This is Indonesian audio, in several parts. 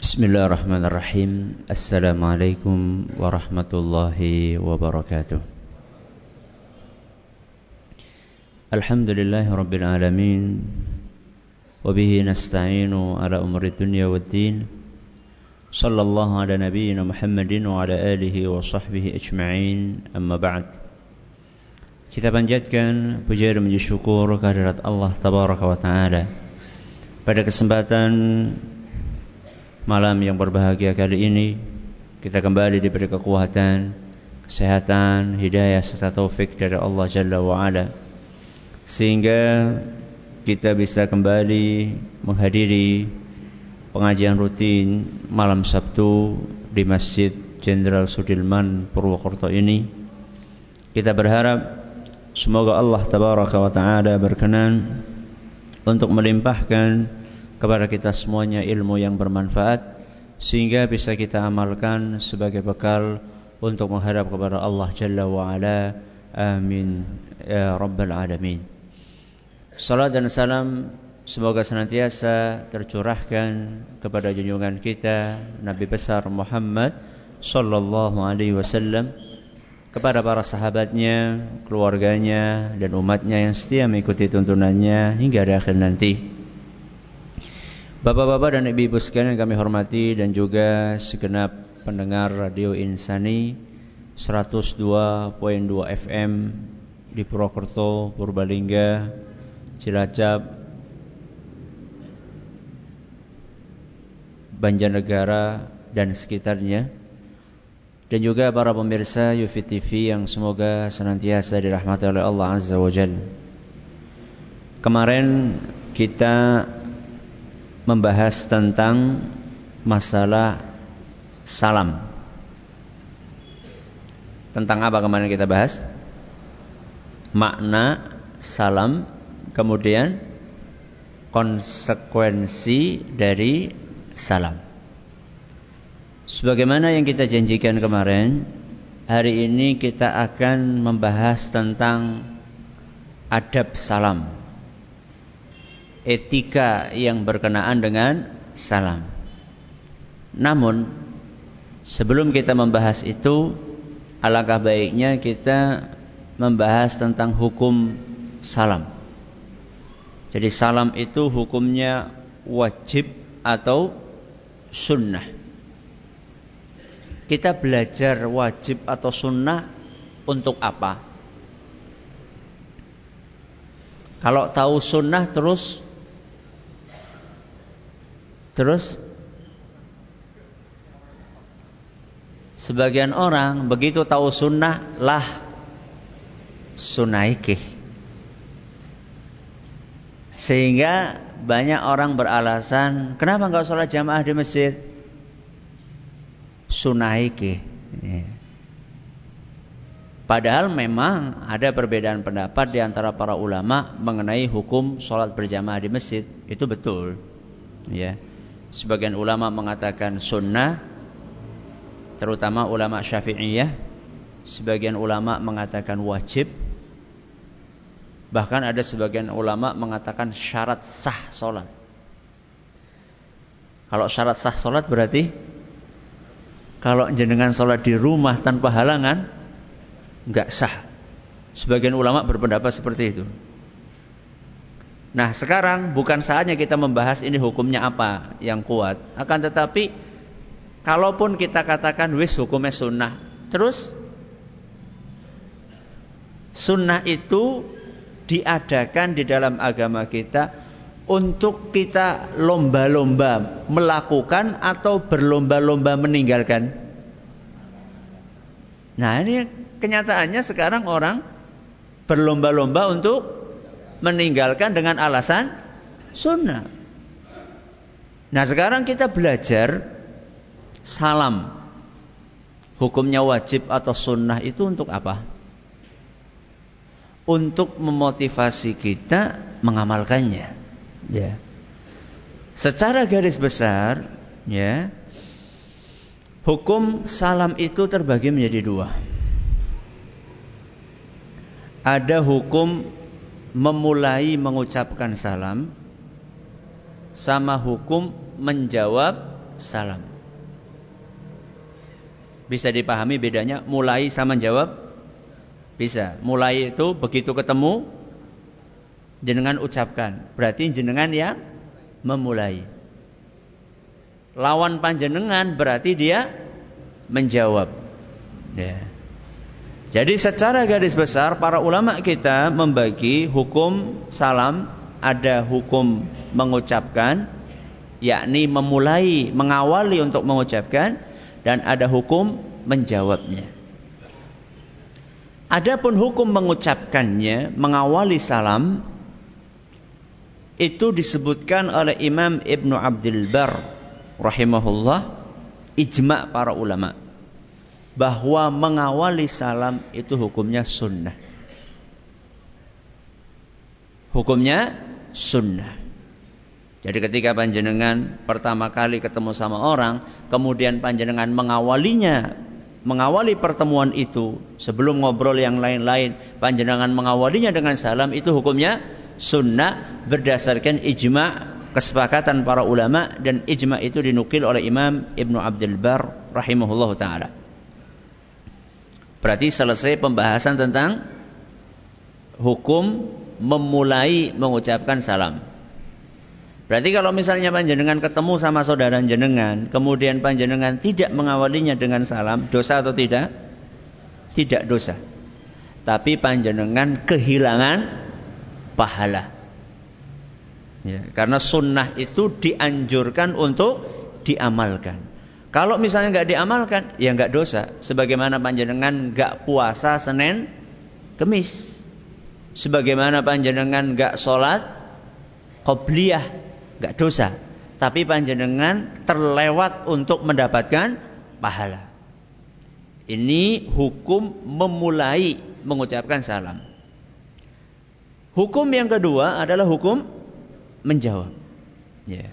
بسم الله الرحمن الرحيم السلام عليكم ورحمة الله وبركاته الحمد لله رب العالمين وبه نستعين على أمر الدنيا والدين صلى الله على نبينا محمد وعلى آله وصحبه أجمعين أما بعد Kita panjatkan puja dan puji syukur kehadirat Allah Tabaraka wa Ta'ala. Pada kesempatan malam yang berbahagia kali ini Kita kembali diberi kekuatan, kesehatan, hidayah serta taufik dari Allah Jalla wa Ala Sehingga kita bisa kembali menghadiri pengajian rutin malam Sabtu di Masjid Jenderal Sudirman Purwokerto ini. Kita berharap Semoga Allah tabaraka wa taala berkenan untuk melimpahkan kepada kita semuanya ilmu yang bermanfaat sehingga bisa kita amalkan sebagai bekal untuk menghadap kepada Allah Jalla wa ala. Amin ya rabbal alamin. Salat dan salam semoga senantiasa tercurahkan kepada junjungan kita Nabi besar Muhammad sallallahu alaihi wasallam kepada para sahabatnya, keluarganya, dan umatnya yang setia mengikuti tuntunannya hingga di akhir nanti. Bapak-bapak dan ibu-ibu sekalian yang kami hormati dan juga segenap pendengar Radio Insani 102.2 FM di Purwokerto, Purbalingga, Cilacap, Banjarnegara dan sekitarnya dan juga para pemirsa Yufi TV yang semoga senantiasa dirahmati oleh Allah Azza wa Jal. Kemarin kita membahas tentang masalah salam. Tentang apa kemarin kita bahas? Makna salam, kemudian konsekuensi dari salam. Sebagaimana yang kita janjikan kemarin, hari ini kita akan membahas tentang adab salam. Etika yang berkenaan dengan salam. Namun, sebelum kita membahas itu, alangkah baiknya kita membahas tentang hukum salam. Jadi salam itu hukumnya wajib atau sunnah kita belajar wajib atau sunnah untuk apa? Kalau tahu sunnah terus terus sebagian orang begitu tahu sunnah lah sunaikih sehingga banyak orang beralasan kenapa nggak sholat jamaah di masjid sunaiki. Ya. Padahal memang ada perbedaan pendapat di antara para ulama mengenai hukum sholat berjamaah di masjid. Itu betul. Ya. Sebagian ulama mengatakan sunnah, terutama ulama syafi'iyah. Sebagian ulama mengatakan wajib. Bahkan ada sebagian ulama mengatakan syarat sah sholat. Kalau syarat sah sholat berarti kalau jenengan sholat di rumah tanpa halangan, nggak sah. Sebagian ulama berpendapat seperti itu. Nah sekarang bukan saatnya kita membahas ini hukumnya apa yang kuat. Akan tetapi kalaupun kita katakan wis hukumnya sunnah. Terus sunnah itu diadakan di dalam agama kita untuk kita lomba-lomba melakukan atau berlomba-lomba meninggalkan. Nah, ini kenyataannya sekarang orang berlomba-lomba untuk meninggalkan dengan alasan sunnah. Nah, sekarang kita belajar salam. Hukumnya wajib atau sunnah itu untuk apa? Untuk memotivasi kita mengamalkannya. Ya. Secara garis besar, ya, hukum salam itu terbagi menjadi dua. Ada hukum memulai mengucapkan salam sama hukum menjawab salam. Bisa dipahami bedanya mulai sama jawab? Bisa. Mulai itu begitu ketemu jenengan ucapkan. Berarti jenengan yang memulai. Lawan panjenengan berarti dia menjawab. Ya. Jadi secara garis besar para ulama kita membagi hukum salam ada hukum mengucapkan yakni memulai mengawali untuk mengucapkan dan ada hukum menjawabnya. Adapun hukum mengucapkannya, mengawali salam itu disebutkan oleh Imam Ibnu Abdul Bar rahimahullah ijma para ulama bahwa mengawali salam itu hukumnya sunnah. Hukumnya sunnah. Jadi ketika panjenengan pertama kali ketemu sama orang, kemudian panjenengan mengawalinya, mengawali pertemuan itu sebelum ngobrol yang lain-lain, panjenengan mengawalinya dengan salam itu hukumnya sunnah berdasarkan ijma kesepakatan para ulama dan ijma itu dinukil oleh Imam Ibnu Abdul Bar rahimahullah taala. Berarti selesai pembahasan tentang hukum memulai mengucapkan salam. Berarti kalau misalnya panjenengan ketemu sama saudara jenengan, kemudian panjenengan tidak mengawalinya dengan salam, dosa atau tidak? Tidak dosa. Tapi panjenengan kehilangan pahala. Ya, karena sunnah itu dianjurkan untuk diamalkan. Kalau misalnya nggak diamalkan, ya nggak dosa. Sebagaimana panjenengan nggak puasa Senin, Kemis. Sebagaimana panjenengan nggak sholat, qobliyah nggak dosa. Tapi panjenengan terlewat untuk mendapatkan pahala. Ini hukum memulai mengucapkan salam. Hukum yang kedua adalah hukum menjawab. Ya.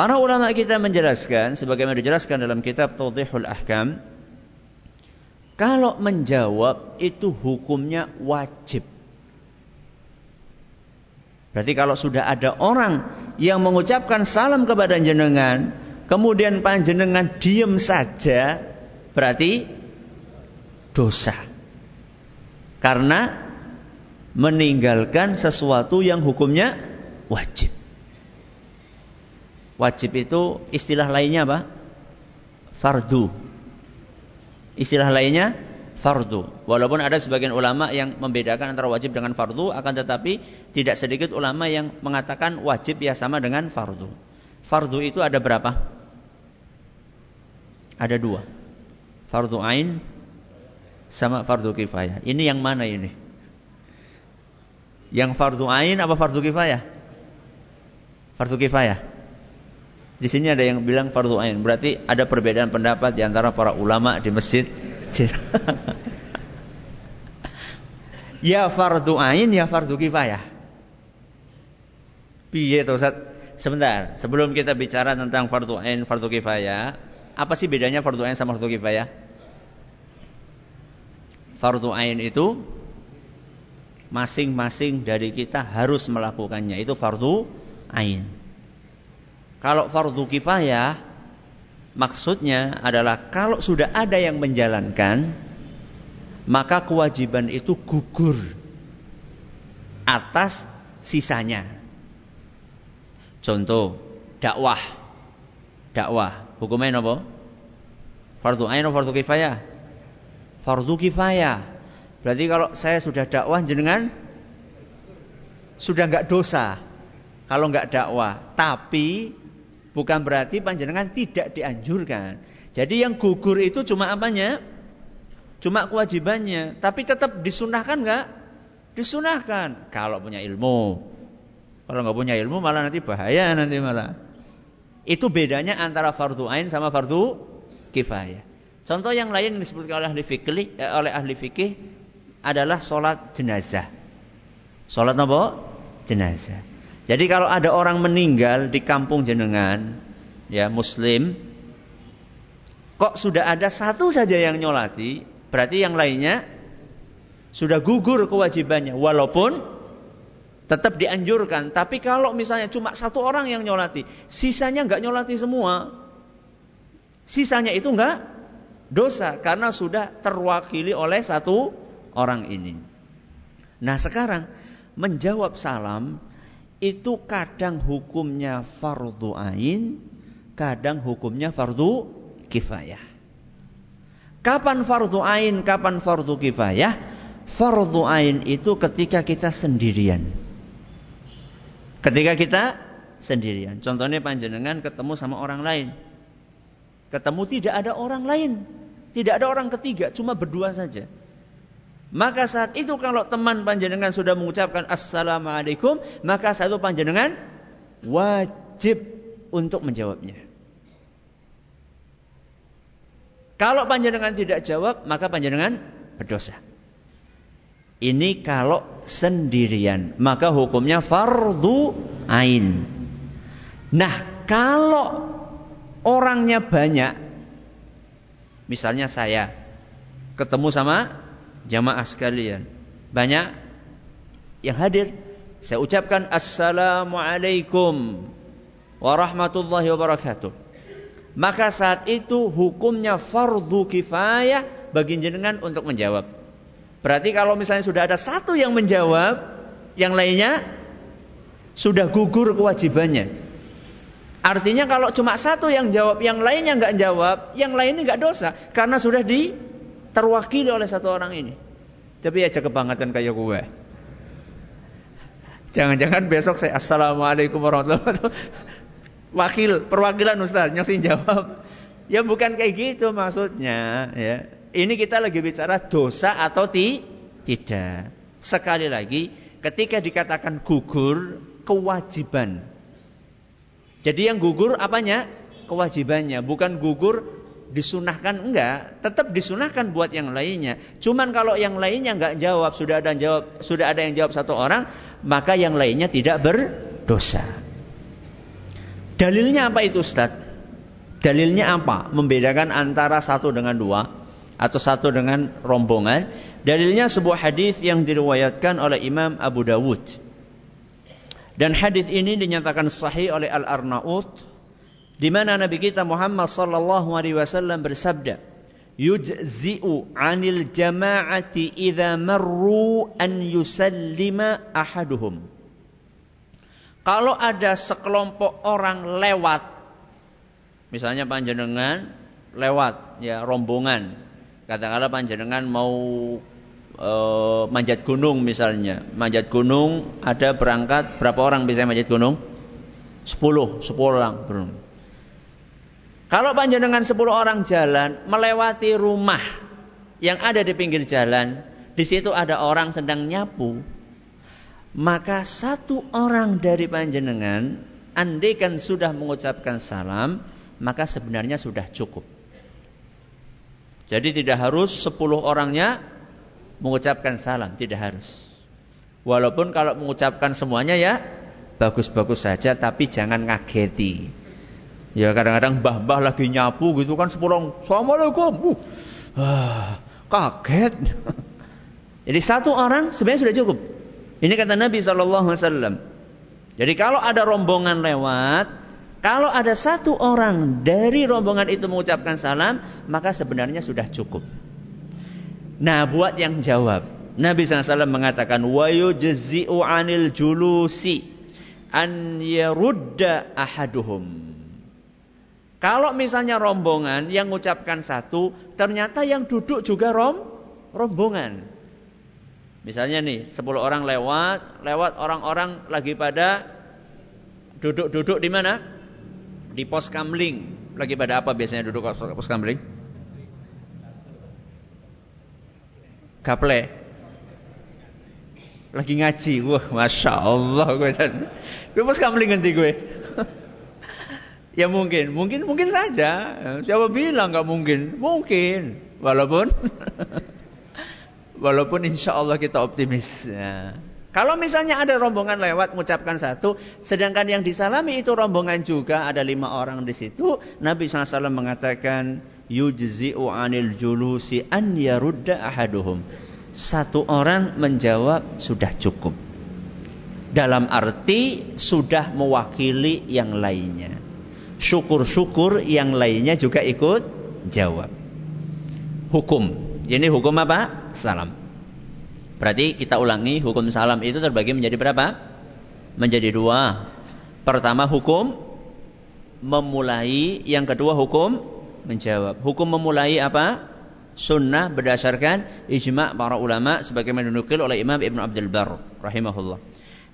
Para ulama kita menjelaskan sebagaimana dijelaskan dalam kitab Tawdihul Ahkam kalau menjawab itu hukumnya wajib. Berarti kalau sudah ada orang yang mengucapkan salam kepada jenengan, kemudian panjenengan diem saja, berarti dosa. Karena meninggalkan sesuatu yang hukumnya wajib. Wajib itu istilah lainnya apa? Fardu. Istilah lainnya fardu. Walaupun ada sebagian ulama yang membedakan antara wajib dengan fardu, akan tetapi tidak sedikit ulama yang mengatakan wajib ya sama dengan fardu. Fardu itu ada berapa? Ada dua. Fardu ain sama fardu kifayah. Ini yang mana ini? Yang fardu ain apa fardu kifayah? Fardu kifayah. Di sini ada yang bilang fardu ain. Berarti ada perbedaan pendapat di antara para ulama di masjid ya fardu ain ya fardu kifayah. Piye to Ustaz? Sebentar, sebelum kita bicara tentang fardu ain, fardu kifayah, apa sih bedanya fardu ain sama fardu kifayah? Fardu ain itu masing-masing dari kita harus melakukannya. Itu fardu ain. Kalau fardu kifayah Maksudnya adalah kalau sudah ada yang menjalankan maka kewajiban itu gugur atas sisanya. Contoh dakwah. Dakwah hukumnya apa? Fardu ain atau fardu kifayah? Fardu kifayah. Berarti kalau saya sudah dakwah jenengan sudah nggak dosa kalau nggak dakwah. Tapi Bukan berarti panjenengan tidak dianjurkan. Jadi yang gugur itu cuma apanya? Cuma kewajibannya. Tapi tetap disunahkan nggak? Disunahkan. Kalau punya ilmu. Kalau nggak punya ilmu malah nanti bahaya nanti malah. Itu bedanya antara fardu ain sama fardu kifayah. Contoh yang lain yang disebutkan oleh ahli fikih, eh, oleh ahli fikih adalah sholat jenazah. Sholat apa? Jenazah. Jadi kalau ada orang meninggal di kampung jenengan, ya muslim, kok sudah ada satu saja yang nyolati, berarti yang lainnya sudah gugur kewajibannya, walaupun Tetap dianjurkan. Tapi kalau misalnya cuma satu orang yang nyolati, sisanya nggak nyolati semua. Sisanya itu nggak dosa karena sudah terwakili oleh satu orang ini. Nah sekarang menjawab salam itu kadang hukumnya fardu ain, kadang hukumnya fardu kifayah. Kapan fardu ain, kapan fardu kifayah? Fardu ain itu ketika kita sendirian. Ketika kita sendirian. Contohnya panjenengan ketemu sama orang lain. Ketemu tidak ada orang lain. Tidak ada orang ketiga, cuma berdua saja. Maka saat itu kalau teman panjenengan sudah mengucapkan Assalamualaikum, maka saat itu panjenengan wajib untuk menjawabnya. Kalau panjenengan tidak jawab, maka panjenengan berdosa. Ini kalau sendirian, maka hukumnya fardu ain. Nah, kalau orangnya banyak, misalnya saya ketemu sama jamaah sekalian, banyak yang hadir, saya ucapkan assalamualaikum warahmatullahi wabarakatuh. Maka saat itu hukumnya fardu kifayah bagi jenengan untuk menjawab. Berarti kalau misalnya sudah ada satu yang menjawab, yang lainnya sudah gugur kewajibannya. Artinya kalau cuma satu yang jawab, yang lainnya nggak jawab, yang lainnya nggak dosa karena sudah di terwakili oleh satu orang ini. Tapi aja kebangetan kayak gue. Jangan-jangan besok saya assalamualaikum warahmatullahi wabarakatuh. Wakil, perwakilan Ustaz yang jawab. Ya bukan kayak gitu maksudnya, ya. Ini kita lagi bicara dosa atau ti? tidak. Sekali lagi, ketika dikatakan gugur, kewajiban. Jadi yang gugur apanya? Kewajibannya, bukan gugur disunahkan enggak, tetap disunahkan buat yang lainnya. Cuman kalau yang lainnya enggak jawab, sudah ada yang jawab, sudah ada yang jawab satu orang, maka yang lainnya tidak berdosa. Dalilnya apa itu Ustaz? Dalilnya apa? Membedakan antara satu dengan dua atau satu dengan rombongan. Dalilnya sebuah hadis yang diriwayatkan oleh Imam Abu Dawud. Dan hadis ini dinyatakan sahih oleh Al-Arnaut di mana Nabi kita Muhammad sallallahu alaihi wasallam bersabda, "Yujzi'u 'anil jama'ati idza marru an yusallima ahaduhum." Kalau ada sekelompok orang lewat, misalnya panjenengan lewat ya rombongan katakanlah panjenengan mau e, manjat gunung misalnya manjat gunung ada berangkat berapa orang bisa manjat gunung 10 10 orang bro. Kalau panjenengan 10 orang jalan melewati rumah yang ada di pinggir jalan di situ ada orang sedang nyapu maka satu orang dari panjenengan andaikan sudah mengucapkan salam maka sebenarnya sudah cukup jadi tidak harus 10 orangnya mengucapkan salam, tidak harus. Walaupun kalau mengucapkan semuanya ya bagus-bagus saja tapi jangan ngageti. Ya kadang-kadang mbah-mbah lagi nyapu gitu kan sepuluh Assalamualaikum. Uh, ah, kaget. Jadi satu orang sebenarnya sudah cukup. Ini kata Nabi SAW. Jadi kalau ada rombongan lewat, kalau ada satu orang dari rombongan itu mengucapkan salam, maka sebenarnya sudah cukup. Nah, buat yang jawab, Nabi SAW mengatakan, wa yujzi'u anil julusi an yarudda ahaduhum. Kalau misalnya rombongan yang mengucapkan satu, ternyata yang duduk juga rom, rombongan. Misalnya nih, 10 orang lewat, lewat orang-orang lagi pada duduk-duduk di mana? di pos kamling. Lagi pada apa biasanya duduk pos kamling? Kaple. Lagi ngaji. Wah, Masya Allah. Gue, gue pos kamling nanti gue. ya mungkin. Mungkin mungkin saja. Siapa bilang nggak mungkin? Mungkin. Walaupun. walaupun insya Allah kita optimis. Ya. Kalau misalnya ada rombongan lewat mengucapkan satu, sedangkan yang disalami itu rombongan juga ada lima orang di situ, Nabi SAW mengatakan yujzi'u anil julusi an yarudda ahaduhum. Satu orang menjawab sudah cukup. Dalam arti sudah mewakili yang lainnya. Syukur-syukur yang lainnya juga ikut jawab. Hukum. Ini hukum apa? Salam. Berarti kita ulangi hukum salam itu terbagi menjadi berapa? Menjadi dua. Pertama hukum memulai, yang kedua hukum menjawab. Hukum memulai apa? Sunnah berdasarkan ijma' para ulama sebagaimana dinukil oleh Imam Ibn Abdul Bar rahimahullah.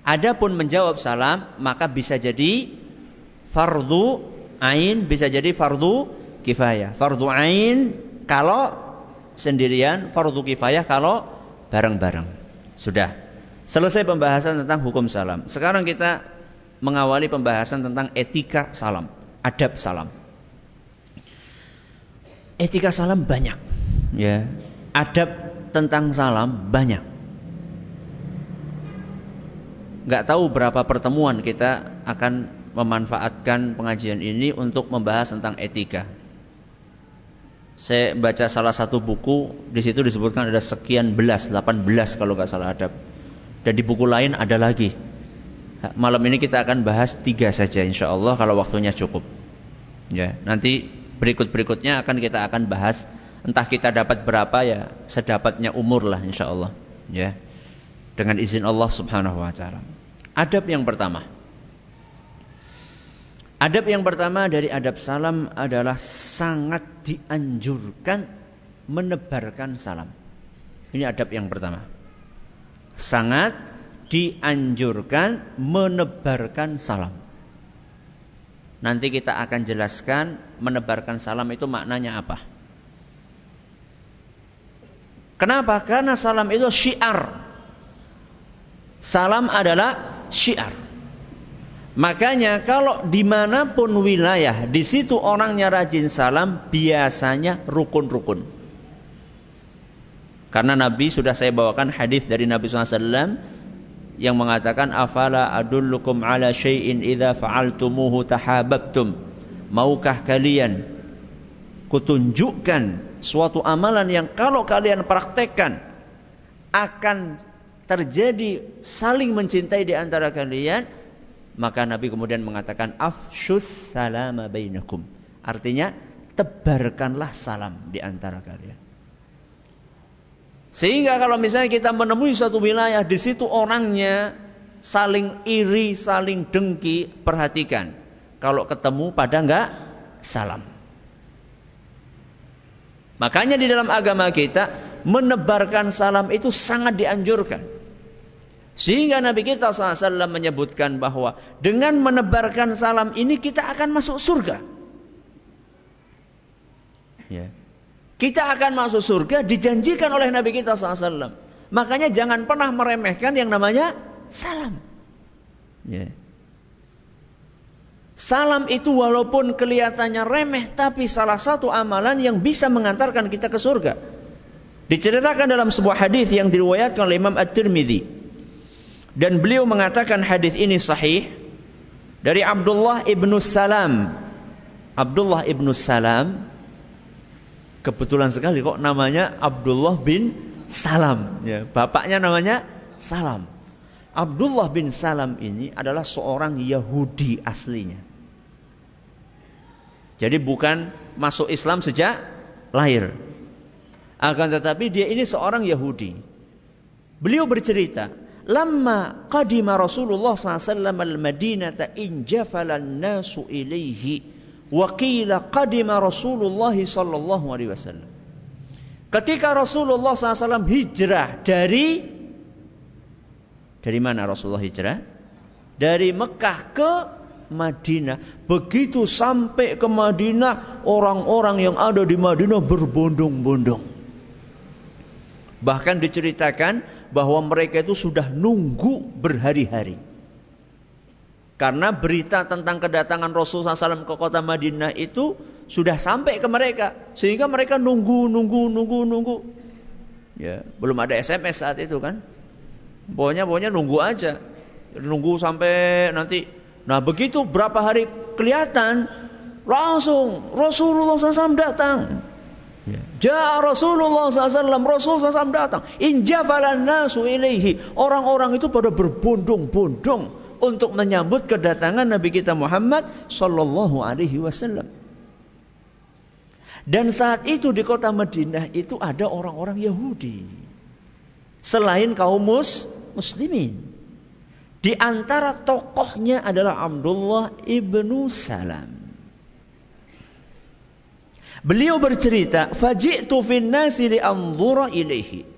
Adapun menjawab salam maka bisa jadi fardu ain, bisa jadi fardu kifayah. Fardu ain kalau sendirian, fardu kifayah kalau bareng-bareng. Sudah. Selesai pembahasan tentang hukum salam. Sekarang kita mengawali pembahasan tentang etika salam, adab salam. Etika salam banyak, ya. Adab tentang salam banyak. Gak tahu berapa pertemuan kita akan memanfaatkan pengajian ini untuk membahas tentang etika. Saya baca salah satu buku, di situ disebutkan ada sekian belas, 18 kalau nggak salah adab. Dan di buku lain ada lagi. Malam ini kita akan bahas tiga saja insya Allah kalau waktunya cukup. Ya, nanti berikut-berikutnya akan kita akan bahas entah kita dapat berapa ya sedapatnya umur lah insya Allah. Ya, dengan izin Allah Subhanahu Wa Taala. Adab yang pertama. Adab yang pertama dari adab salam adalah sangat dianjurkan menebarkan salam. Ini adab yang pertama. Sangat dianjurkan menebarkan salam. Nanti kita akan jelaskan menebarkan salam itu maknanya apa. Kenapa? Karena salam itu syiar. Salam adalah syiar. Makanya kalau di mana pun wilayah, di situ orangnya rajin salam, biasanya rukun-rukun. Karena Nabi sudah saya bawakan hadis dari Nabi SAW yang mengatakan afala adullukum ala syai'in idza fa'altumuhu tahabbtum. Maukah kalian kutunjukkan suatu amalan yang kalau kalian praktekkan akan terjadi saling mencintai di antara kalian maka Nabi kemudian mengatakan afshus salama bainakum. Artinya tebarkanlah salam di antara kalian. Sehingga kalau misalnya kita menemui suatu wilayah di situ orangnya saling iri, saling dengki, perhatikan. Kalau ketemu pada enggak salam. Makanya di dalam agama kita menebarkan salam itu sangat dianjurkan. Sehingga Nabi kita SAW menyebutkan bahwa dengan menebarkan salam ini kita akan masuk surga. Ya. Kita akan masuk surga dijanjikan oleh Nabi kita SAW. Makanya jangan pernah meremehkan yang namanya salam. Ya. Salam itu walaupun kelihatannya remeh tapi salah satu amalan yang bisa mengantarkan kita ke surga. Diceritakan dalam sebuah hadis yang diriwayatkan oleh Imam At-Tirmidzi dan beliau mengatakan hadis ini sahih dari Abdullah ibnu Salam. Abdullah ibnu Salam kebetulan sekali kok namanya Abdullah bin Salam. Ya, bapaknya namanya Salam. Abdullah bin Salam ini adalah seorang Yahudi aslinya. Jadi bukan masuk Islam sejak lahir. Akan tetapi dia ini seorang Yahudi. Beliau bercerita, Lama qadima Rasulullah SAW al-Madinata injafalan nasu ilaihi wa qila qadima Rasulullah sallallahu alaihi wasallam. Ketika Rasulullah SAW hijrah dari dari mana Rasulullah hijrah? Dari Mekah ke Madinah. Begitu sampai ke Madinah, orang-orang yang ada di Madinah berbondong-bondong. Bahkan diceritakan bahwa mereka itu sudah nunggu berhari-hari. Karena berita tentang kedatangan Rasulullah SAW ke kota Madinah itu sudah sampai ke mereka. Sehingga mereka nunggu, nunggu, nunggu, nunggu. Ya, belum ada SMS saat itu kan. Pokoknya, pokoknya nunggu aja. Nunggu sampai nanti. Nah begitu berapa hari kelihatan. Langsung Rasulullah SAW datang. Ya. Ja'a Rasulullah SAW, Rasulullah SAW datang. Injafalan nasu ilaihi. Orang-orang itu pada berbondong-bondong untuk menyambut kedatangan Nabi kita Muhammad Sallallahu Alaihi Wasallam. Dan saat itu di kota Madinah itu ada orang-orang Yahudi. Selain kaum mus, muslimin. Di antara tokohnya adalah Abdullah ibnu Salam. Beliau bercerita, "Faji'tu fin nasi li'anzura ilaihi."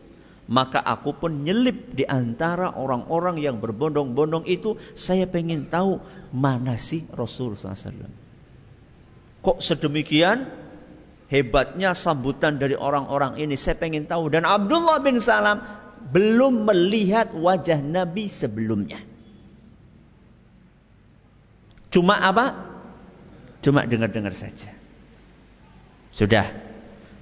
Maka aku pun nyelip di antara orang-orang yang berbondong-bondong itu, saya pengen tahu mana sih Rasul SAW. Kok sedemikian hebatnya sambutan dari orang-orang ini? Saya pengen tahu. Dan Abdullah bin Salam belum melihat wajah Nabi sebelumnya. Cuma apa? Cuma dengar-dengar saja. Sudah.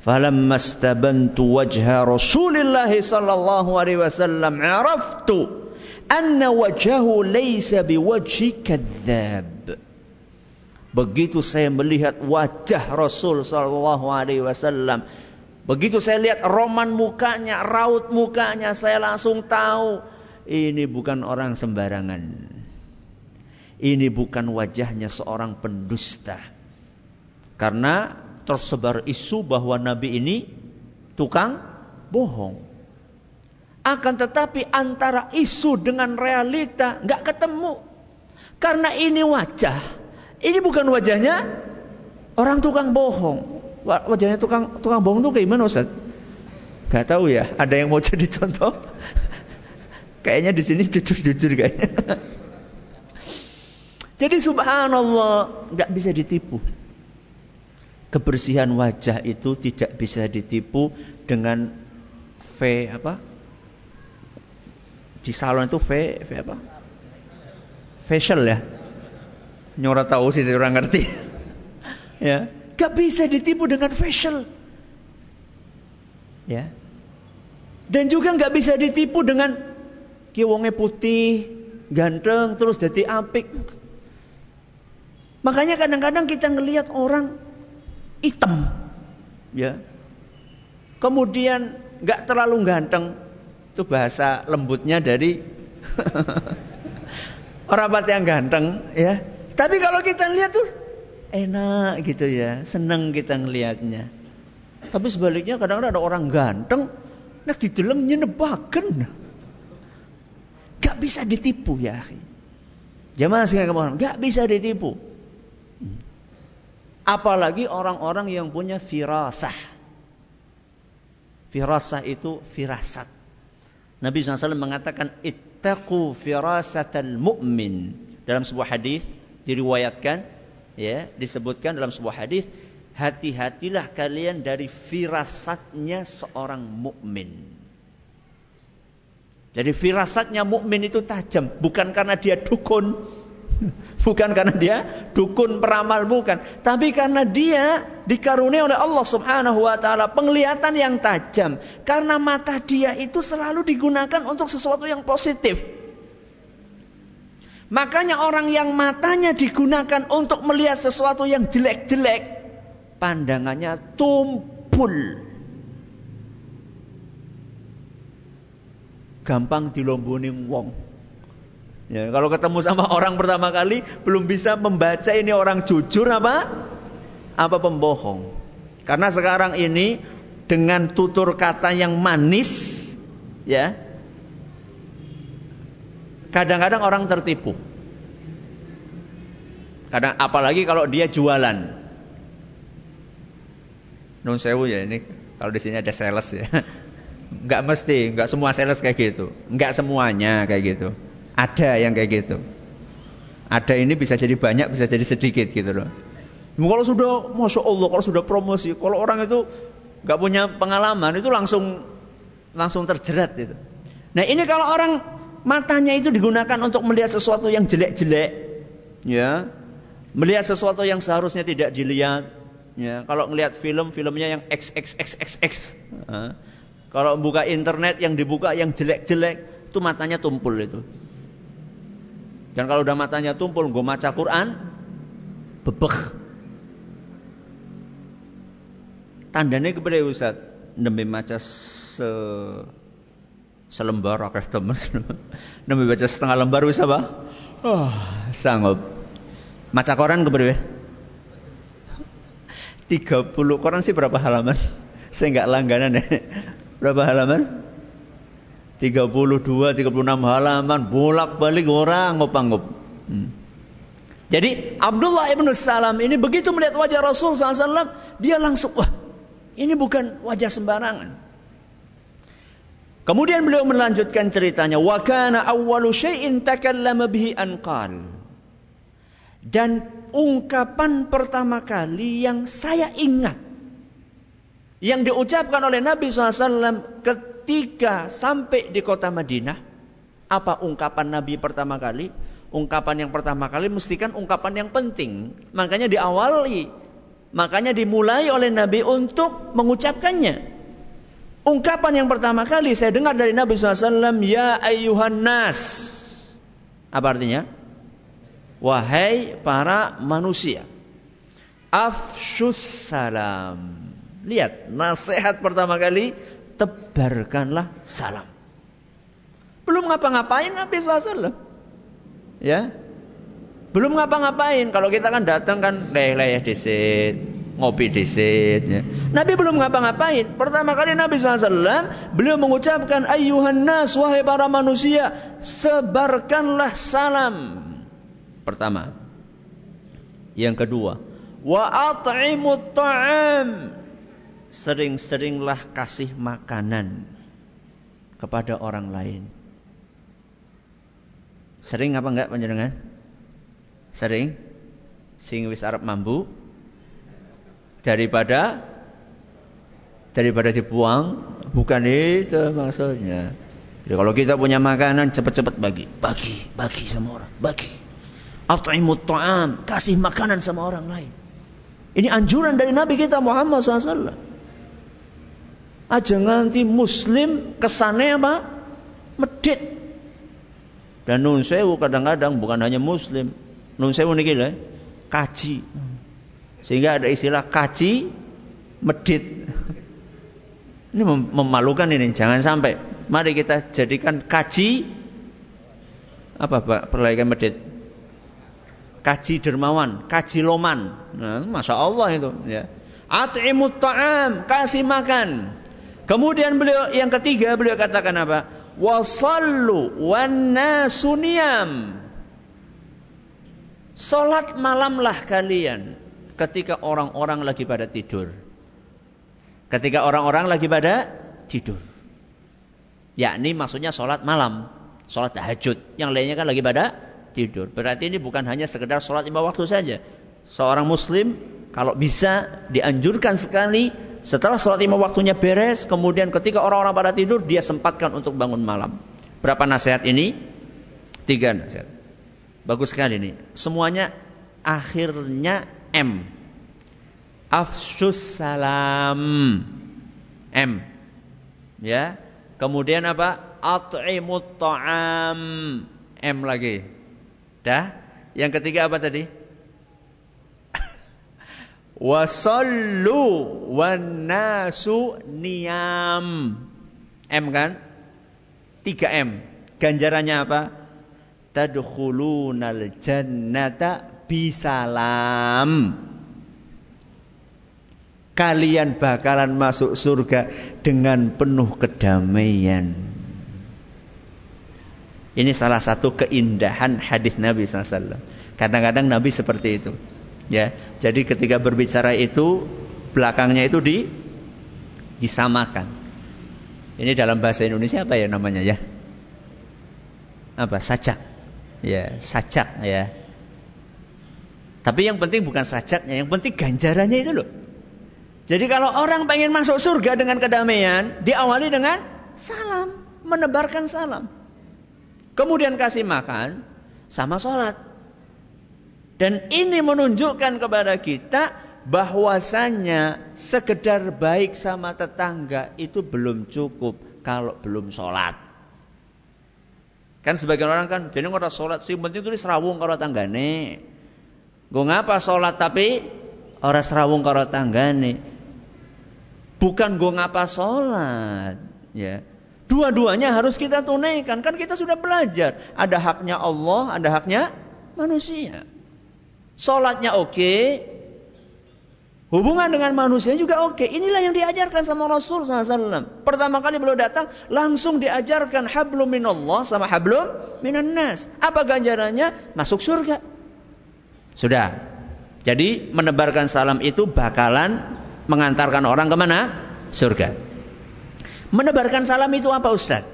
Falamma stabantu wajha Rasulillah sallallahu alaihi wasallam araftu anna wajhahu laysa biwajhi kadzab. Begitu saya melihat wajah Rasul sallallahu alaihi wasallam, begitu saya lihat roman mukanya, raut mukanya, saya langsung tahu ini bukan orang sembarangan. Ini bukan wajahnya seorang pendusta. Karena tersebar isu bahwa Nabi ini tukang bohong. Akan tetapi antara isu dengan realita nggak ketemu. Karena ini wajah. Ini bukan wajahnya orang tukang bohong. Wajahnya tukang tukang bohong tuh kayak gimana Ustaz? Gak tahu ya. Ada yang mau jadi contoh? Kayaknya di sini jujur-jujur kayaknya. Jadi subhanallah nggak bisa ditipu kebersihan wajah itu tidak bisa ditipu dengan V apa? Di salon itu V, V apa? Facial ya. Nyora tahu sih orang ngerti. ya, gak bisa ditipu dengan facial. Ya. Dan juga nggak bisa ditipu dengan kiwonge putih, ganteng, terus jadi apik. Makanya kadang-kadang kita ngelihat orang hitam. Ya. Kemudian nggak terlalu ganteng. Itu bahasa lembutnya dari orang yang ganteng, ya. Tapi kalau kita lihat tuh enak gitu ya, seneng kita ngelihatnya. Tapi sebaliknya kadang-kadang ada orang ganteng, nah dalam nyenebaken. Gak bisa ditipu ya. Jamaah sekalian gak bisa ditipu. Apalagi orang-orang yang punya firasah. Firasah itu firasat. Nabi SAW mengatakan ittaqu firasatal mu'min. Dalam sebuah hadis diriwayatkan ya, disebutkan dalam sebuah hadis hati-hatilah kalian dari firasatnya seorang mukmin. Jadi firasatnya mukmin itu tajam, bukan karena dia dukun, Bukan karena dia dukun peramal bukan, tapi karena dia dikaruniai oleh Allah Subhanahu wa taala penglihatan yang tajam. Karena mata dia itu selalu digunakan untuk sesuatu yang positif. Makanya orang yang matanya digunakan untuk melihat sesuatu yang jelek-jelek, pandangannya tumpul. Gampang dilomboni wong. Ya, kalau ketemu sama orang pertama kali belum bisa membaca ini orang jujur apa apa pembohong. Karena sekarang ini dengan tutur kata yang manis ya. Kadang-kadang orang tertipu. Kadang apalagi kalau dia jualan. Nun sewu ya ini kalau di sini ada sales ya. Enggak mesti, enggak semua sales kayak gitu. Enggak semuanya kayak gitu. Ada yang kayak gitu. Ada ini bisa jadi banyak, bisa jadi sedikit gitu loh. Kalau sudah, masya Allah, kalau sudah promosi, kalau orang itu nggak punya pengalaman itu langsung langsung terjerat gitu. Nah ini kalau orang matanya itu digunakan untuk melihat sesuatu yang jelek-jelek, ya, melihat sesuatu yang seharusnya tidak dilihat, ya. Kalau melihat film, filmnya yang XXXXX, kalau buka internet yang dibuka yang jelek-jelek, itu matanya tumpul itu. Dan kalau udah matanya tumpul, gue maca Quran, bebek. Tandanya kepada Ustaz, demi maca se selembar akeh temen. demi baca setengah lembar wis apa? Oh, sanggup. Maca koran kepada 30 koran sih berapa halaman? Saya nggak langganan ya. Berapa halaman? 32, 36 halaman, bolak-balik orang ngop-ngop. Hmm. Jadi Abdullah ibn Salam ini begitu melihat wajah Rasul SAW, dia langsung, wah ini bukan wajah sembarangan. Kemudian beliau melanjutkan ceritanya, wa kana awwalu syai'in takallama bihi anqal. Dan ungkapan pertama kali yang saya ingat yang diucapkan oleh Nabi SAW ketika sampai di kota Madinah. Apa ungkapan Nabi pertama kali? Ungkapan yang pertama kali mestikan ungkapan yang penting. Makanya diawali. Makanya dimulai oleh Nabi untuk mengucapkannya. Ungkapan yang pertama kali saya dengar dari Nabi SAW. Ya ayuhan nas. Apa artinya? Wahai para manusia. Afshus salam. Lihat, nasihat pertama kali. Tebarkanlah salam. Belum ngapa-ngapain Nabi SAW. Ya, belum ngapa-ngapain. Kalau kita kan datang kan leleh disit, ngopi disit. Ya. Nabi belum ngapa-ngapain. Pertama kali Nabi SAW beliau mengucapkan ayuhan nas wahai para manusia sebarkanlah salam. Pertama. Yang kedua, wa at'imut ta'am. Sering-seringlah kasih makanan kepada orang lain. Sering apa enggak panjenengan? Sering? Sing wis arep mambu daripada daripada dibuang bukan itu maksudnya. Jadi kalau kita punya makanan cepat-cepat bagi, bagi, bagi sama orang, bagi. At'imut ta'am, kasih makanan sama orang lain. Ini anjuran dari Nabi kita Muhammad SAW. Aja nganti muslim kesannya apa? Medit. Dan nun sewu kadang-kadang bukan hanya muslim. Nun sewu niki lho, kaji. Sehingga ada istilah kaji medit. Ini memalukan ini, jangan sampai. Mari kita jadikan kaji apa Pak? Perlaikan medit kaji dermawan, kaji loman. Nah, Masya Allah itu. Ya. At'imut ta'am, kasih makan. Kemudian beliau yang ketiga beliau katakan apa? Wasallu wan nasuniyam. Salat malamlah kalian ketika orang-orang lagi pada tidur. Ketika orang-orang lagi pada tidur. Yakni maksudnya salat malam, salat tahajud. Yang lainnya kan lagi pada tidur. Berarti ini bukan hanya sekedar sholat lima waktu saja. Seorang muslim kalau bisa dianjurkan sekali setelah sholat lima waktunya beres, kemudian ketika orang-orang pada tidur, dia sempatkan untuk bangun malam. Berapa nasihat ini? Tiga nasihat. Bagus sekali ini. Semuanya akhirnya M. Afsus salam. M. Ya. Kemudian apa? At'imut ta'am. M lagi. Dah? Yang ketiga apa tadi? Wasallu wan nasu niyam. M kan? 3 M. Ganjarannya apa? Tadkhulunal jannata bisalam. Kalian bakalan masuk surga dengan penuh kedamaian. Ini salah satu keindahan hadis Nabi SAW. Kadang-kadang Nabi seperti itu. Ya, jadi ketika berbicara itu belakangnya itu di disamakan. Ini dalam bahasa Indonesia apa ya namanya ya? Apa? Sajak. Ya, sajak ya. Tapi yang penting bukan sajaknya, yang penting ganjarannya itu loh. Jadi kalau orang pengen masuk surga dengan kedamaian, diawali dengan salam, menebarkan salam. Kemudian kasih makan sama sholat. Dan ini menunjukkan kepada kita bahwasanya sekedar baik sama tetangga itu belum cukup kalau belum sholat. Kan sebagian orang kan jadi orang sholat sih penting tulis rawung kalau tanggane. Gue ngapa sholat tapi orang serawung kalau tanggane. Bukan gue ngapa sholat. Ya. Dua-duanya harus kita tunaikan. Kan kita sudah belajar. Ada haknya Allah, ada haknya manusia. Sholatnya oke, Hubungan dengan manusia juga oke. Inilah yang diajarkan sama Rasul SAW. Pertama kali beliau datang, langsung diajarkan hablum minallah sama hablum minan nas. Apa ganjarannya? Masuk surga. Sudah. Jadi menebarkan salam itu bakalan mengantarkan orang ke mana? Surga. Menebarkan salam itu apa Ustaz?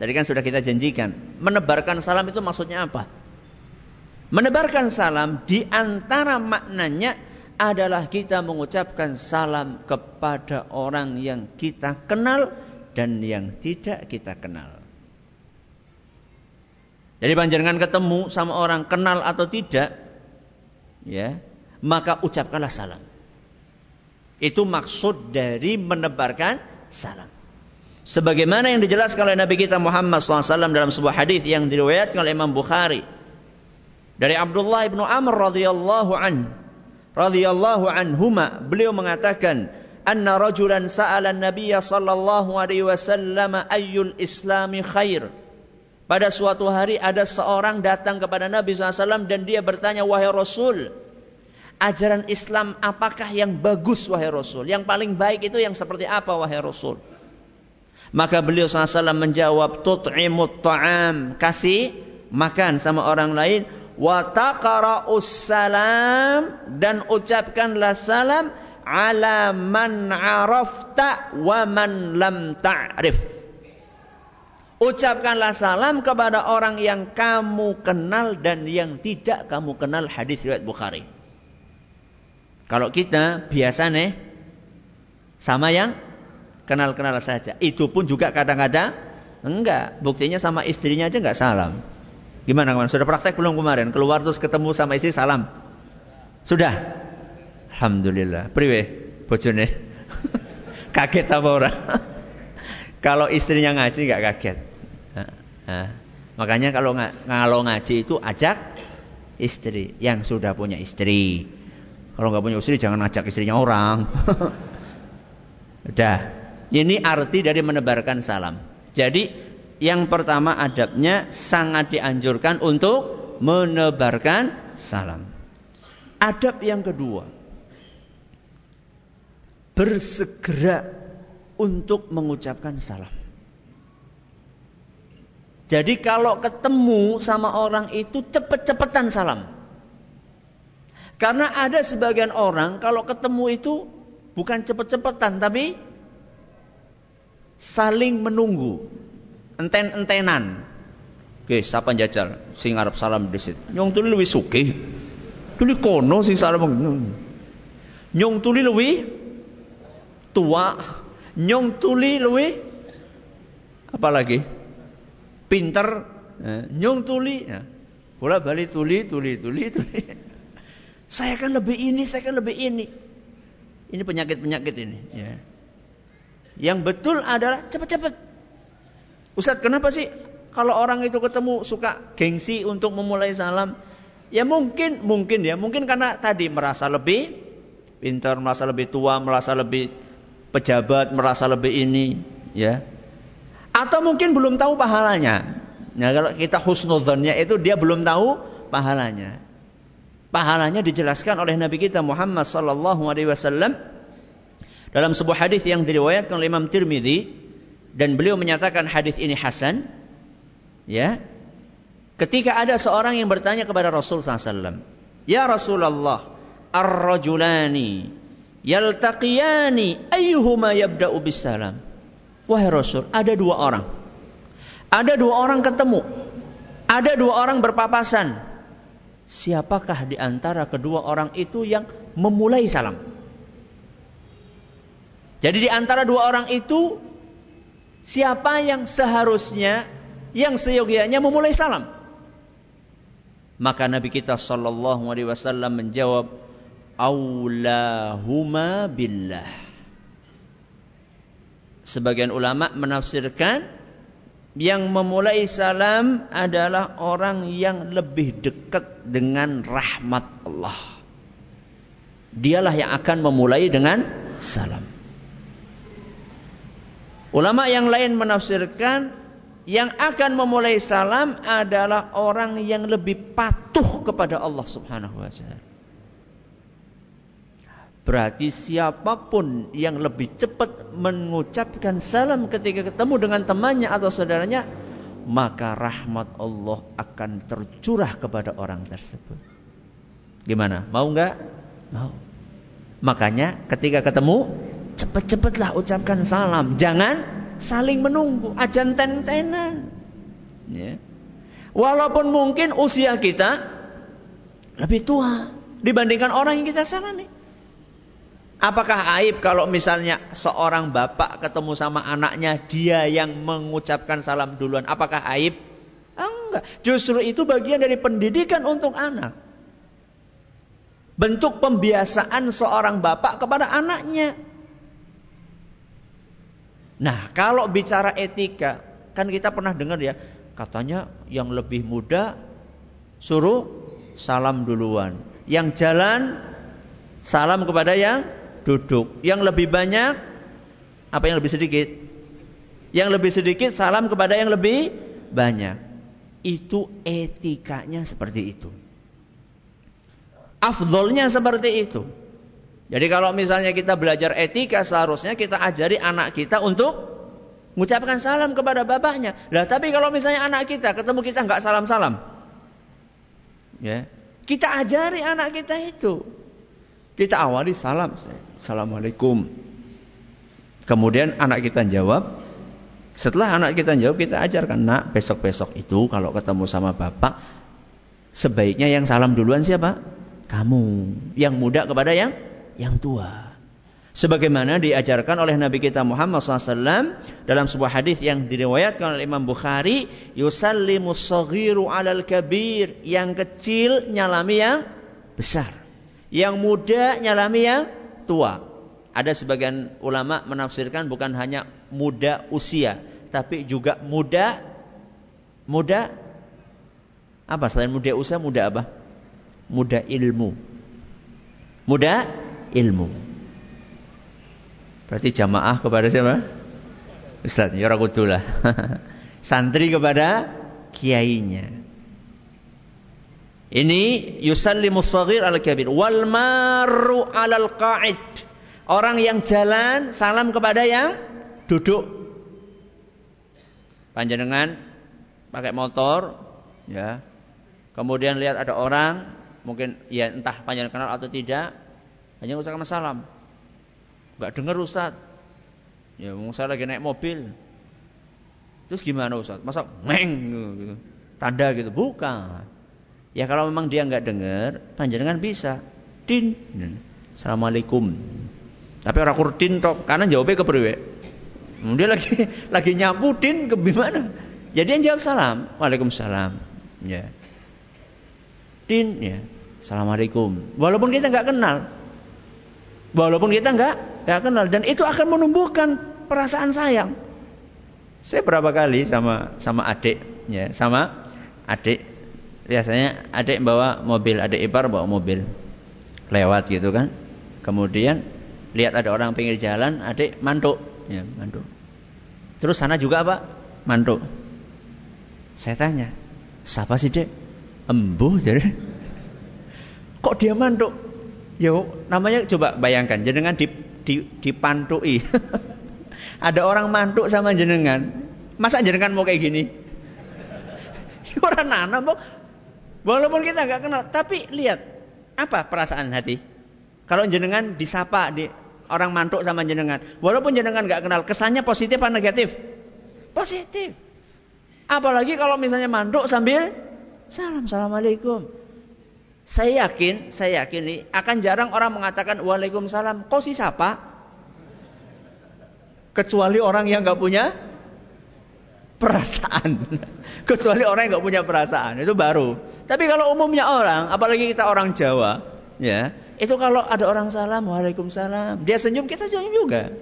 Tadi kan sudah kita janjikan. Menebarkan salam itu maksudnya apa? Menebarkan salam di antara maknanya adalah kita mengucapkan salam kepada orang yang kita kenal dan yang tidak kita kenal. Jadi panjenengan ketemu sama orang kenal atau tidak, ya, maka ucapkanlah salam. Itu maksud dari menebarkan salam. Sebagaimana yang dijelaskan oleh Nabi kita Muhammad SAW dalam sebuah hadis yang diriwayatkan oleh Imam Bukhari dari Abdullah bin Amr radhiyallahu anhu radhiyallahu anhuma beliau mengatakan anna rajulan sa'ala an-nabiy sallallahu alaihi wasallam ayyul islami khair pada suatu hari ada seorang datang kepada Nabi SAW dan dia bertanya, Wahai Rasul, ajaran Islam apakah yang bagus, wahai Rasul? Yang paling baik itu yang seperti apa, wahai Rasul? Maka beliau SAW menjawab, Tut'imut ta'am, kasih makan sama orang lain, wa salam dan ucapkanlah salam ala man arafta wa man lam ta'rif. Ucapkanlah salam kepada orang yang kamu kenal dan yang tidak kamu kenal hadis riwayat Bukhari. Kalau kita biasa nih sama yang kenal-kenal saja. Itu pun juga kadang-kadang enggak. Buktinya sama istrinya aja enggak salam. Gimana kawan? Sudah praktek belum kemarin? Keluar terus ketemu sama istri salam. Sudah. Alhamdulillah. Priwe bojone. kaget apa orang? kalau istrinya ngaji nggak kaget. Nah. Makanya kalau kalau ngaji itu ajak istri yang sudah punya istri. Kalau nggak punya istri jangan ajak istrinya orang. Udah. Ini arti dari menebarkan salam. Jadi yang pertama adabnya sangat dianjurkan untuk menebarkan salam. Adab yang kedua, bersegera untuk mengucapkan salam. Jadi kalau ketemu sama orang itu cepet-cepetan salam. Karena ada sebagian orang kalau ketemu itu bukan cepet-cepetan tapi saling menunggu enten-entenan. Oke, siapa jajal sing arep salam disit. Nyong tuli luwih sugih. Tuli kono sing salam. Nyong tuli luwih tua. Nyong tuli apa lagi? Pinter. Eh, nyong tuli. Ya. Bola balik tuli, tuli, tuli, tuli. Saya kan lebih ini, saya kan lebih ini. Ini penyakit-penyakit ini. Ya. Yang betul adalah cepat-cepat. Ustaz, kenapa sih kalau orang itu ketemu suka gengsi untuk memulai salam? Ya mungkin, mungkin ya, mungkin karena tadi merasa lebih pintar, merasa lebih tua, merasa lebih pejabat, merasa lebih ini, ya. Atau mungkin belum tahu pahalanya. Nah, kalau kita husnudzonnya itu dia belum tahu pahalanya. Pahalanya dijelaskan oleh Nabi kita Muhammad sallallahu alaihi wasallam dalam sebuah hadis yang diriwayatkan oleh Imam Tirmidzi dan beliau menyatakan hadis ini hasan ya. Ketika ada seorang yang bertanya kepada Rasul SAW ya Rasulullah ar-rajulani yaltaqiyani ayyuhuma yabda'u bisalam wahai Rasul ada dua orang. Ada dua orang ketemu. Ada dua orang berpapasan. Siapakah di antara kedua orang itu yang memulai salam? Jadi di antara dua orang itu siapa yang seharusnya yang seyogianya memulai salam. Maka Nabi kita sallallahu alaihi wasallam menjawab aulahuma billah. Sebagian ulama menafsirkan yang memulai salam adalah orang yang lebih dekat dengan rahmat Allah. Dialah yang akan memulai dengan salam. Ulama yang lain menafsirkan yang akan memulai salam adalah orang yang lebih patuh kepada Allah Subhanahu wa taala. Berarti siapa pun yang lebih cepat mengucapkan salam ketika ketemu dengan temannya atau saudaranya, maka rahmat Allah akan tercurah kepada orang tersebut. Gimana? Mau nggak? Mau. Makanya ketika ketemu, cepat-cepatlah ucapkan salam. Jangan saling menunggu, ajan ten-tenan. Ya. Walaupun mungkin usia kita lebih tua dibandingkan orang yang kita salami. Apakah aib kalau misalnya seorang bapak ketemu sama anaknya, dia yang mengucapkan salam duluan? Apakah aib? Enggak. Justru itu bagian dari pendidikan untuk anak. Bentuk pembiasaan seorang bapak kepada anaknya. Nah, kalau bicara etika, kan kita pernah dengar ya, katanya yang lebih muda suruh salam duluan. Yang jalan salam kepada yang duduk. Yang lebih banyak apa yang lebih sedikit? Yang lebih sedikit salam kepada yang lebih banyak. Itu etikanya seperti itu. Afdolnya seperti itu. Jadi kalau misalnya kita belajar etika seharusnya kita ajari anak kita untuk mengucapkan salam kepada bapaknya. Lah tapi kalau misalnya anak kita ketemu kita nggak salam-salam. Ya. Kita ajari anak kita itu. Kita awali salam. Assalamualaikum. Kemudian anak kita jawab. Setelah anak kita jawab, kita ajarkan. Nak, besok-besok itu kalau ketemu sama bapak, sebaiknya yang salam duluan siapa? Kamu. Yang muda kepada yang yang tua. Sebagaimana diajarkan oleh Nabi kita Muhammad SAW dalam sebuah hadis yang diriwayatkan oleh Imam Bukhari, yusallimu saghiru alal kabir, yang kecil nyalami yang besar, yang muda nyalami yang tua. Ada sebagian ulama menafsirkan bukan hanya muda usia, tapi juga muda muda apa selain muda usia muda apa? Muda ilmu. Muda ilmu. Berarti jamaah kepada siapa? Ustaz, ya lah. Santri kepada kiainya. Ini yusallimu saghir al kabir wal maru alal qa'id. Orang yang jalan salam kepada yang duduk. Panjenengan pakai motor ya. Kemudian lihat ada orang, mungkin ya entah panjenengan kenal atau tidak, hanya ucapkan salam. Enggak dengar Ustaz. Ya, saya lagi naik mobil. Terus gimana Ustaz? Masa meng gitu. Tanda gitu. Bukan. Ya kalau memang dia nggak dengar, panjenengan bisa din. Assalamualaikum. Tapi orang kurtin tok, karena jawabnya ke priwe. Dia lagi lagi nyapu din ke gimana? Jadi yang jawab salam, Waalaikumsalam. Ya. Din ya. Assalamualaikum. Walaupun kita nggak kenal. Walaupun kita nggak nggak kenal dan itu akan menumbuhkan perasaan sayang. Saya berapa kali sama sama adik ya, sama adik biasanya adik bawa mobil, adik ipar bawa mobil. Lewat gitu kan. Kemudian lihat ada orang pinggir jalan, adik mantuk, ya, mantuk. Terus sana juga apa? Mantuk. Saya tanya, siapa sih dek? Embuh jadi. Kok dia mantuk? Ya namanya coba bayangkan, jenengan di, di, dipantui. ada orang mantuk sama jenengan. Masa jenengan mau kayak gini? Orang nanam, Walaupun kita nggak kenal, tapi lihat apa perasaan hati. Kalau jenengan disapa di orang mantuk sama jenengan, walaupun jenengan nggak kenal, kesannya positif atau negatif? Positif. Apalagi kalau misalnya mantuk sambil salam, assalamualaikum. Saya yakin, saya yakin nih akan jarang orang mengatakan waalaikumsalam. Kau sih siapa? Kecuali orang yang nggak punya perasaan. Kecuali orang yang nggak punya perasaan itu baru. Tapi kalau umumnya orang, apalagi kita orang Jawa, ya itu kalau ada orang salam, waalaikumsalam, dia senyum kita senyum juga.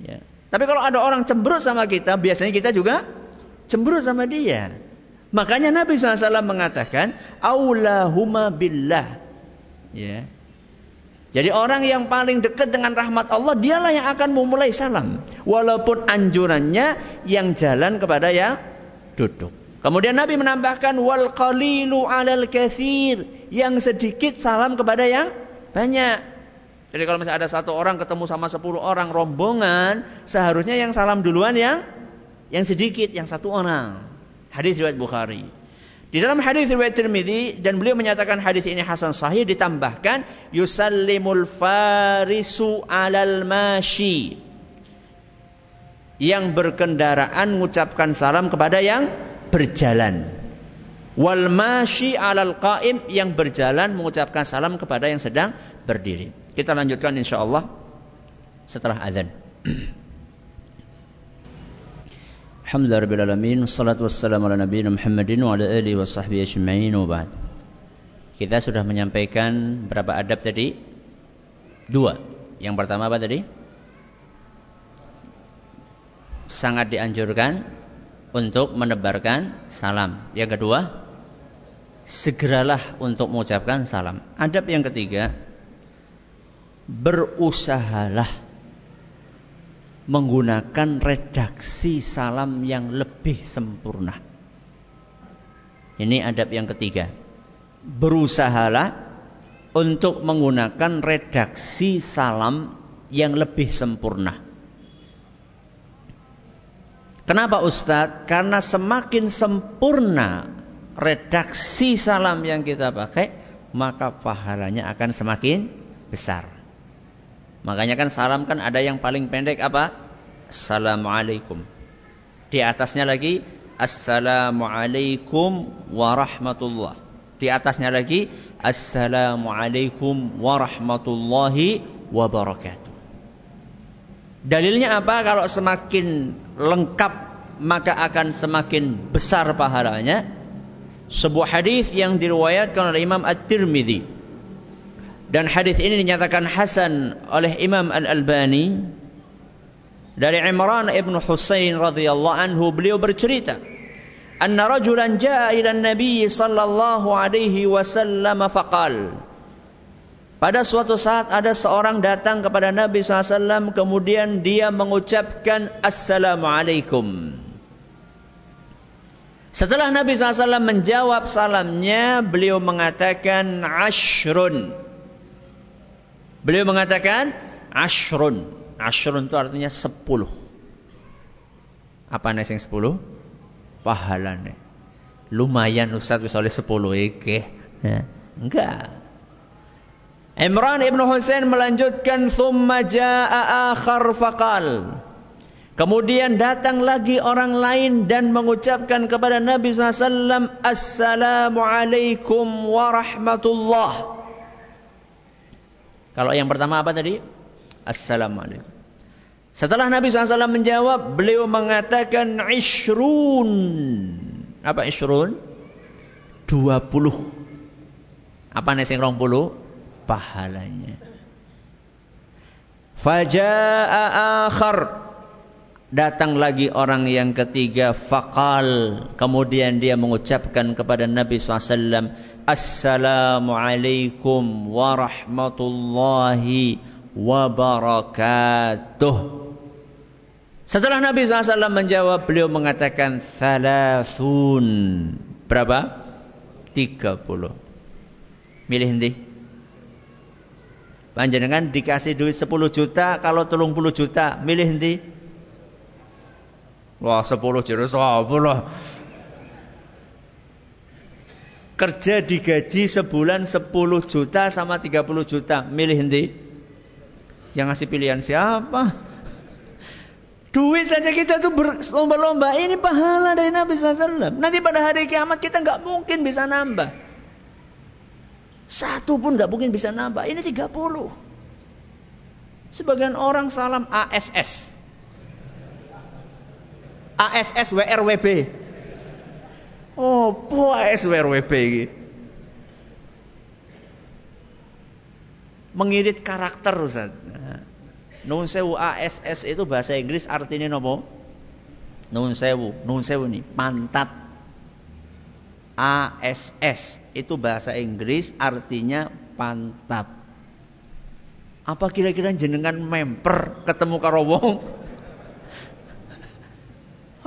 Ya. Tapi kalau ada orang cemberut sama kita, biasanya kita juga cemberut sama dia. Makanya Nabi SAW mengatakan, Aulahuma billah. Ya. Jadi orang yang paling dekat dengan rahmat Allah dialah yang akan memulai salam. Walaupun anjurannya yang jalan kepada yang duduk. Kemudian Nabi menambahkan wal qalilu 'alal katsir, yang sedikit salam kepada yang banyak. Jadi kalau misalnya ada satu orang ketemu sama sepuluh orang rombongan, seharusnya yang salam duluan yang yang sedikit, yang satu orang. Hadis riwayat Bukhari. Di dalam hadis riwayat Tirmidzi dan beliau menyatakan hadis ini hasan sahih ditambahkan yusallimul farisu alal mashi yang berkendaraan mengucapkan salam kepada yang berjalan. Wal mashi alal qaim yang berjalan mengucapkan salam kepada yang sedang berdiri. Kita lanjutkan insyaallah setelah azan. Kita sudah menyampaikan Berapa adab tadi? Dua. Yang pertama apa tadi? Sangat dianjurkan Untuk menebarkan salam. Yang kedua Segeralah untuk mengucapkan salam. Adab yang ketiga Berusahalah menggunakan redaksi salam yang lebih sempurna. Ini adab yang ketiga. Berusahalah untuk menggunakan redaksi salam yang lebih sempurna. Kenapa Ustadz? Karena semakin sempurna redaksi salam yang kita pakai, maka pahalanya akan semakin besar. Makanya kan salam kan ada yang paling pendek apa? Assalamualaikum. Di atasnya lagi Assalamualaikum warahmatullah. Di atasnya lagi Assalamualaikum warahmatullahi wabarakatuh. Dalilnya apa? Kalau semakin lengkap maka akan semakin besar pahalanya. Sebuah hadis yang diriwayatkan oleh Imam At-Tirmidzi dan hadis ini dinyatakan hasan oleh Imam Al-Albani dari Imran ibn Husain radhiyallahu anhu beliau bercerita anna rajulan jaa ila nabi sallallahu alaihi wasallam faqal pada suatu saat ada seorang datang kepada Nabi SAW kemudian dia mengucapkan Assalamualaikum. Setelah Nabi SAW menjawab salamnya, beliau mengatakan Ashrun. Beliau mengatakan ashrun. Ashrun itu artinya sepuluh. Apa nih yang sepuluh? Pahalanya. Lumayan Ustaz bisa oleh sepuluh iki. Ya. Enggak. Imran ibn Husain melanjutkan thumma jaa akhar faqal. Kemudian datang lagi orang lain dan mengucapkan kepada Nabi SAW Assalamualaikum warahmatullahi kalau yang pertama apa tadi? Assalamualaikum. Setelah Nabi SAW menjawab, beliau mengatakan ishrun. Apa ishrun? Dua puluh. Apa nih rong puluh? Pahalanya. Faja'a akhar. Datang lagi orang yang ketiga. Fakal. Kemudian dia mengucapkan kepada Nabi SAW. Assalamualaikum warahmatullahi wabarakatuh. Setelah Nabi SAW menjawab, beliau mengatakan thalathun. Berapa? 30. Milih nanti. Panjenengan dikasih duit 10 juta, kalau tolong 10 juta, milih nanti. Wah, 10 juta, 10 kerja digaji sebulan 10 juta sama 30 juta. Milih nanti. Yang ngasih pilihan siapa? Duit saja kita tuh berlomba-lomba. Ini pahala dari Nabi SAW. Nanti pada hari kiamat kita nggak mungkin bisa nambah. Satu pun nggak mungkin bisa nambah. Ini 30. Sebagian orang salam ASS. ASS WRWB. Oh, puas WRWP iki. Mengirit karakter Ustaz. Nun sewu ASS itu bahasa Inggris artinya nopo? Nun sewu, nun sewu nih, pantat. ASS itu bahasa Inggris artinya pantat. Apa kira-kira jenengan memper ketemu karo wong?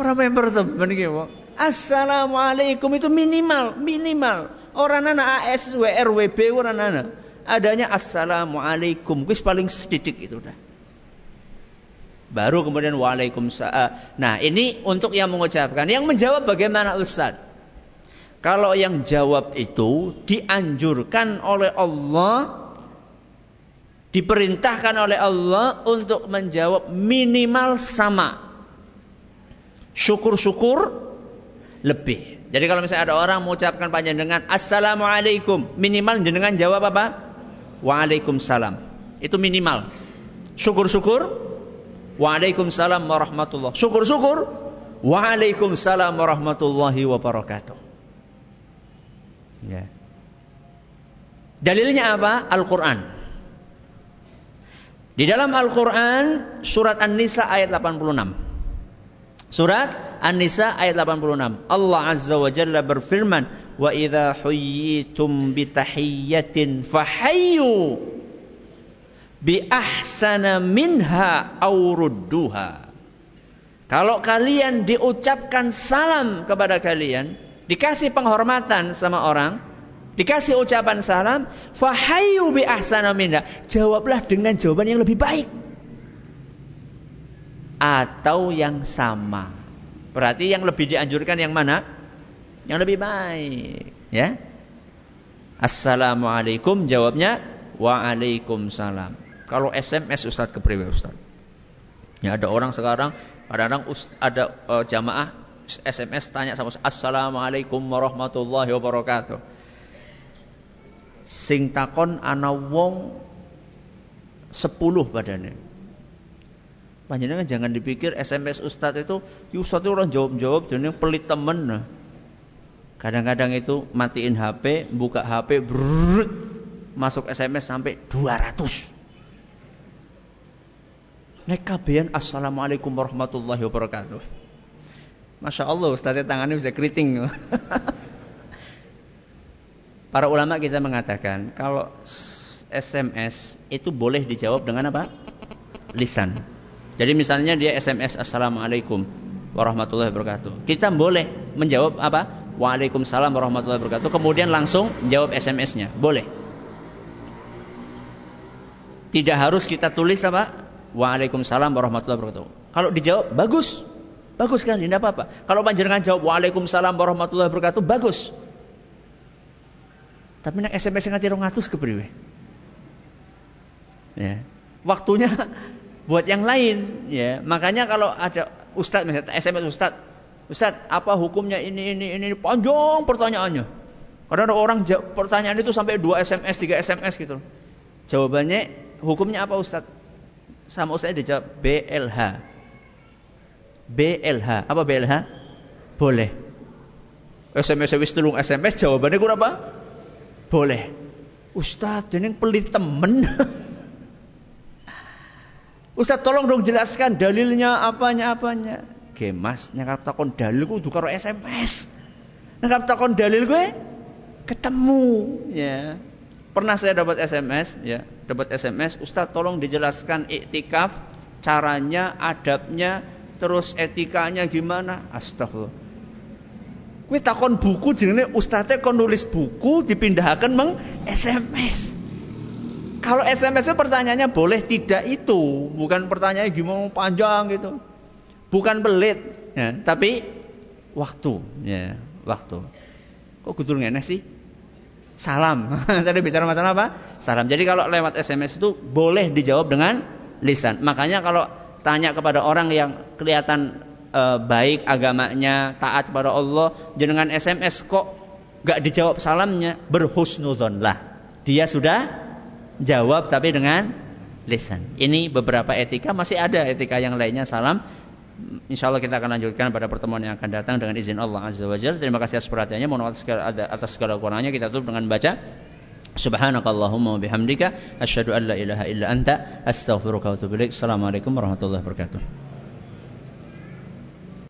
Orang memper tuh meniki wong. Assalamualaikum itu minimal, minimal. Orang anak AS, WR, WB orang anak. Adanya assalamualaikum, wis paling sedikit itu dah. Baru kemudian waalaikumsalam. Nah, ini untuk yang mengucapkan. Yang menjawab bagaimana Ustaz? Kalau yang jawab itu dianjurkan oleh Allah diperintahkan oleh Allah untuk menjawab minimal sama. Syukur-syukur lebih. Jadi kalau misalnya ada orang mengucapkan panjang dengan Assalamualaikum, minimal jenengan jawab apa? Waalaikumsalam. Itu minimal. Syukur-syukur Waalaikumsalam warahmatullah. Syukur-syukur. Waalaikumsalam warahmatullahi wabarakatuh. Ya. Dalilnya apa? Al-Quran. Di dalam Al-Quran surat An-Nisa ayat 86. Surat An-Nisa ayat 86. Allah Azza wa Jalla berfirman, "Wa idza huyyitum bi tahiyyatin fahayyu bi ahsana minha aurudduha. Kalau kalian diucapkan salam kepada kalian, dikasih penghormatan sama orang, dikasih ucapan salam, fahayu bi ahsana minha. Jawablah dengan jawaban yang lebih baik. Atau yang sama. Berarti yang lebih dianjurkan yang mana? Yang lebih baik, ya. Assalamualaikum jawabnya Waalaikumsalam. Kalau SMS Ustaz kepriwe Ustaz? Ya ada orang sekarang kadang-kadang ada uh, jamaah SMS tanya sama Assalamualaikum warahmatullahi wabarakatuh. Sing takon ana wong 10 badannya. Panjenengan jangan dipikir SMS Ustadz itu, Ustadz itu orang jawab-jawab jadi pelit temen. Kadang-kadang itu matiin HP, buka HP, brrrr, masuk SMS sampai 200. Nek kabehan assalamualaikum warahmatullahi wabarakatuh. Masya Allah Ustaznya tangannya bisa keriting. Para ulama kita mengatakan kalau SMS itu boleh dijawab dengan apa? Lisan. Jadi misalnya dia SMS Assalamualaikum warahmatullahi wabarakatuh. Kita boleh menjawab apa? Waalaikumsalam warahmatullahi wabarakatuh. Kemudian langsung jawab SMS-nya. Boleh. Tidak harus kita tulis apa? Waalaikumsalam warahmatullahi wabarakatuh. Kalau dijawab bagus. Bagus kan, tidak apa-apa. Kalau panjenengan jawab Waalaikumsalam warahmatullahi wabarakatuh, bagus. Tapi nak SMS nganti 200 kepriwe? Ya. Waktunya buat yang lain, ya. Makanya kalau ada ustaz misalnya SMS ustaz, ustaz apa hukumnya ini ini ini panjang pertanyaannya. Karena ada orang pertanyaan itu sampai 2 SMS, 3 SMS gitu. Jawabannya hukumnya apa ustaz? sama Ustaz dijawab BLH. BLH. Apa BLH? Boleh. SMS wis tulung SMS jawabannya kurang apa? Boleh. Ustaz, ini pelit temen. Ustaz tolong dong jelaskan dalilnya apanya apanya. Oke mas, nyangkap takon dalil kudu karo SMS. Nyangkap takon dalil gue ketemu ya. Pernah saya dapat SMS, ya, dapat SMS, Ustaz tolong dijelaskan iktikaf, caranya, adabnya, terus etikanya gimana? Astagfirullah. Kue takon buku jenenge ustaznya kon nulis buku dipindahkan meng SMS. Kalau SMS itu pertanyaannya boleh tidak itu, bukan pertanyaannya gimana panjang gitu. Bukan pelit, ya, tapi waktu, ya, waktu. Kok kudu ngene sih? salam. Tadi bicara masalah apa? Salam. Jadi kalau lewat SMS itu boleh dijawab dengan lisan. Makanya kalau tanya kepada orang yang kelihatan e, baik agamanya, taat kepada Allah, dengan SMS kok gak dijawab salamnya, berhusnuzon lah. Dia sudah jawab tapi dengan lisan. Ini beberapa etika masih ada etika yang lainnya salam Insya Allah kita akan lanjutkan pada pertemuan yang akan datang dengan izin Allah Azza wa Jalla. Terima kasih atas perhatiannya. Mohon atas segala kurangnya kita tutup dengan baca Subhanakallahumma bihamdika asyhadu an la ilaha illa anta astaghfiruka wa atubu ilaik. Assalamualaikum warahmatullahi wabarakatuh.